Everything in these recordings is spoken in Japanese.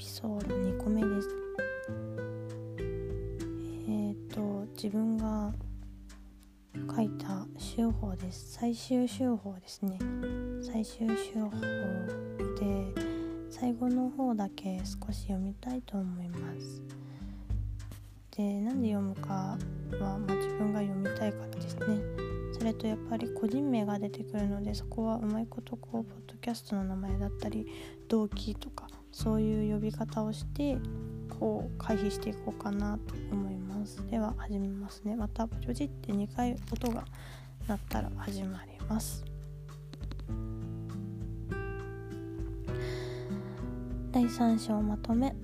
ピソード2個目です。えっ、ー、と自分が書いた手法です。最終手法ですね。最終手法で最後の方だけ少し読みたいと思います。でなんで読むかは、まあ、自分が読みたいからですね。それとやっぱり個人名が出てくるのでそこはうまいことこうポッドキャストの名前だったり動機とかそういう呼び方をしてこう回避していこうかなと思います。では始めますね。またポチョジって2回音が鳴ったら始まります。第3章まとめ。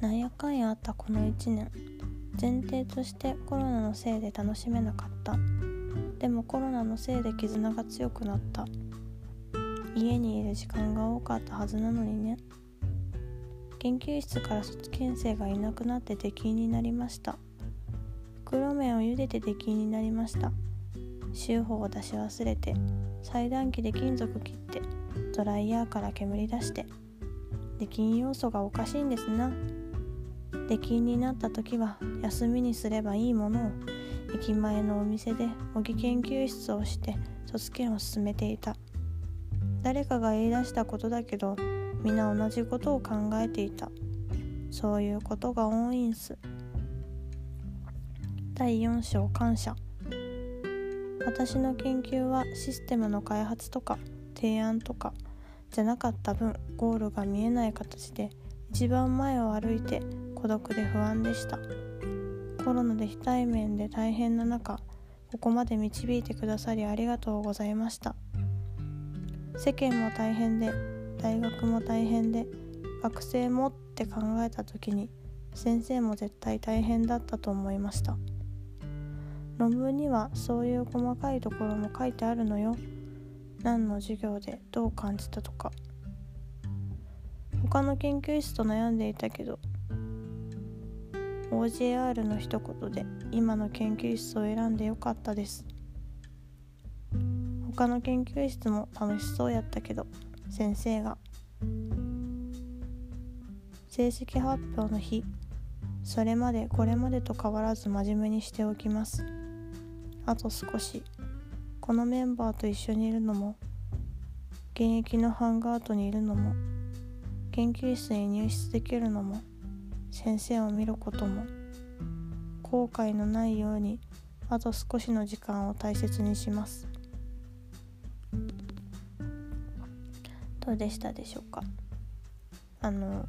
なんやかんやあったこの1年。前提としてコロナのせいで楽しめなかった。でもコロナのせいで絆が強くなった。家にいる時間が多かったはずなのにね。研究室から卒検生がいなくなって出禁になりました。袋麺を茹でて出禁になりました。修法を出し忘れて裁断機で金属切ってドライヤーから煙出して出禁要素がおかしいんですな。出禁になった時は休みにすればいいものを駅前のお店で模擬研究室をして卒検を進めていた。誰かが言い出したことだけど皆同じことを考えていた。そういうことが多いんす。第4章感謝。私の研究はシステムの開発とか提案とかじゃなかった分ゴールが見えない形で一番前を歩いて孤独で不安でした。コロナで非対面で大変な中ここまで導いてくださりありがとうございました。世間も大変で大学も大変で学生もって考えた時に先生も絶対大変だったと思いました。論文にはそういう細かいところも書いてあるのよ。何の授業でどう感じたとか。他の研究室と悩んでいたけど OJR の一言で今の研究室を選んでよかったです。他の研究室も楽しそうやったけど先生が。成績発表の日。それまでこれまでと変わらず真面目にしておきます。あと少し。このメンバーと一緒にいるのも。現役のハンガートにいるのも。研究室に入室できるのも。先生を見ることも。後悔のないように。あと少しの時間を大切にします。どうでしたでしょうか？あの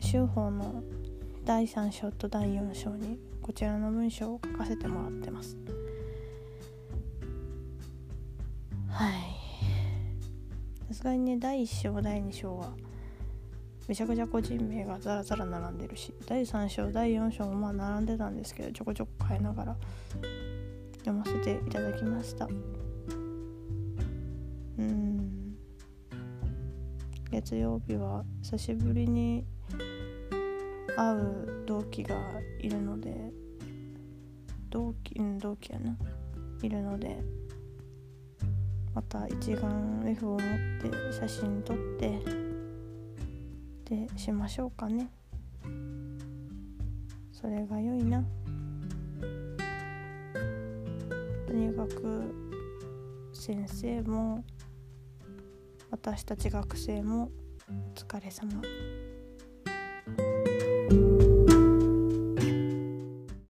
修法の第3章と第4章にこちらの文章を書かせてもらってます。はい。さすがにね第1章第2章はめちゃくちゃ個人名がザラザラ並んでるし第3章第4章もまあ並んでたんですけどちょこちょこ変えながら読ませていただきました。月曜日は久しぶりに会う同期がいるので同期うん同期やな。いるのでまた一眼レフを持って写真撮ってでしましょうかね。それが良いな。とにかく先生も私たち学生もお疲れ様。